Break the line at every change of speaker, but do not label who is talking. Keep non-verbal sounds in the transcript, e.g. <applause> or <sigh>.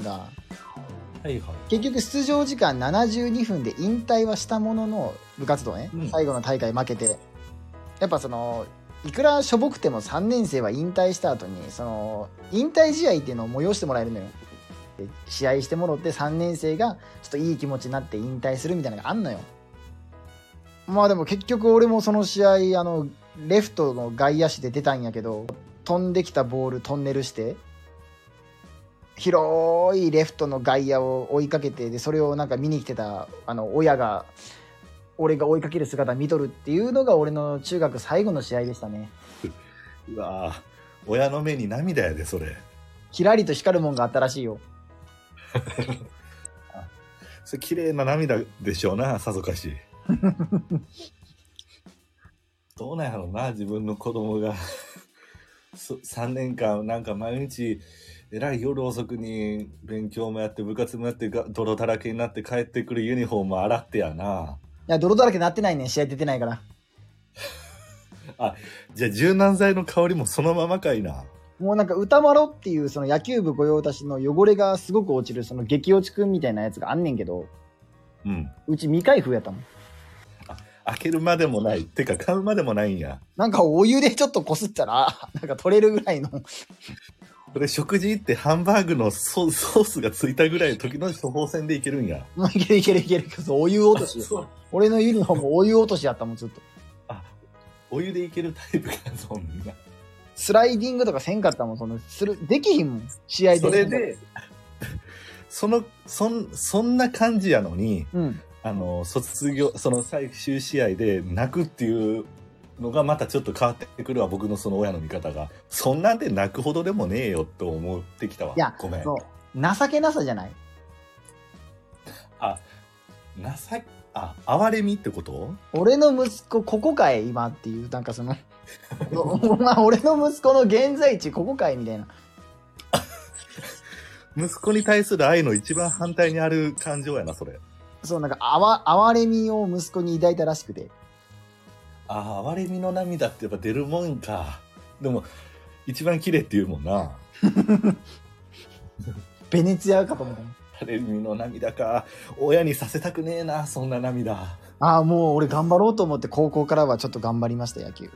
が、
はいはい。
結局出場時間72分で引退はしたものの部活動ね、
うん。
最後の大会負けて。やっぱそのいくらしょぼくても3年生は引退した後にその引退試合っていうのを催してもらえるのよ。で試合してもろって3年生がちょっといい気持ちになって引退するみたいなのがあんのよ。まあでも結局俺もその試合あのレフトの外野手で出たんやけど飛んできたボールトンネルして広いレフトの外野を追いかけてでそれをなんか見に来てたあの親が俺が追いかける姿見とるっていうのが俺の中学最後の試合でしたね <laughs>
うわぁ親の目に涙やで、それ。
キラリと光るもんがあったらしいよ <laughs>
それ綺麗な涙でしょうな、さぞかし。<laughs> どうなんやろうな、自分の子供が。そ3年間、なんか毎日、えらい夜遅くに勉強もやって、部活もやって、が泥だらけになって帰ってくるユニフォーム洗ってやな。
いや泥だらけなってないねん試合出てないから <laughs>
じゃあ柔軟剤の香りもそのままかいな。
もうなんか歌丸っていうその野球部御用達の汚れがすごく落ちるその激落ちくんみたいなやつがあんねんけど
うん。
うち未開封やったもん
開けるまでもない。てか買うまでもないんや。
なんかお湯でちょっとこすったらなんか取れるぐらいの
これ食事行ってハンバーグのソソースがついたぐらいの時の処方箋でいけるんや。
まあいけるいけるいける。<laughs> お湯落とし俺のユニフォームお湯落としやったもんずっと。
あ、お湯でいけるタイプか、そんな。
スライディングとかせんかったもんそのするできひんもん試合で。
それで、その、そん、そんな感じやのに、
うん。
あの、卒業、その最終試合で泣くっていうのがまたちょっと変わってくるわ、僕のその親の見方が。そんなんで泣くほどでもねえよと思ってきたわ。
いや
ごめん。
そう情けなさじゃない？
あ、情け、あ、哀れみってこと？
俺の息子ここかい今っていうなんかその <laughs> 俺の息子の現在地ここかいみたいな <laughs>
息子に対する愛の一番反対にある感情やな、それ。
そうなんかあわ哀れみを息子に抱いたらしくて
ああ、哀れみの涙ってやっぱ出るもんか。でも、一番綺麗って言うもんな。<laughs>
ベネツィアかと思ったの
哀れみの涙か。親にさせたくねえな、そんな涙。
ああもう俺頑張ろうと思って高校からはちょっと頑張りました野球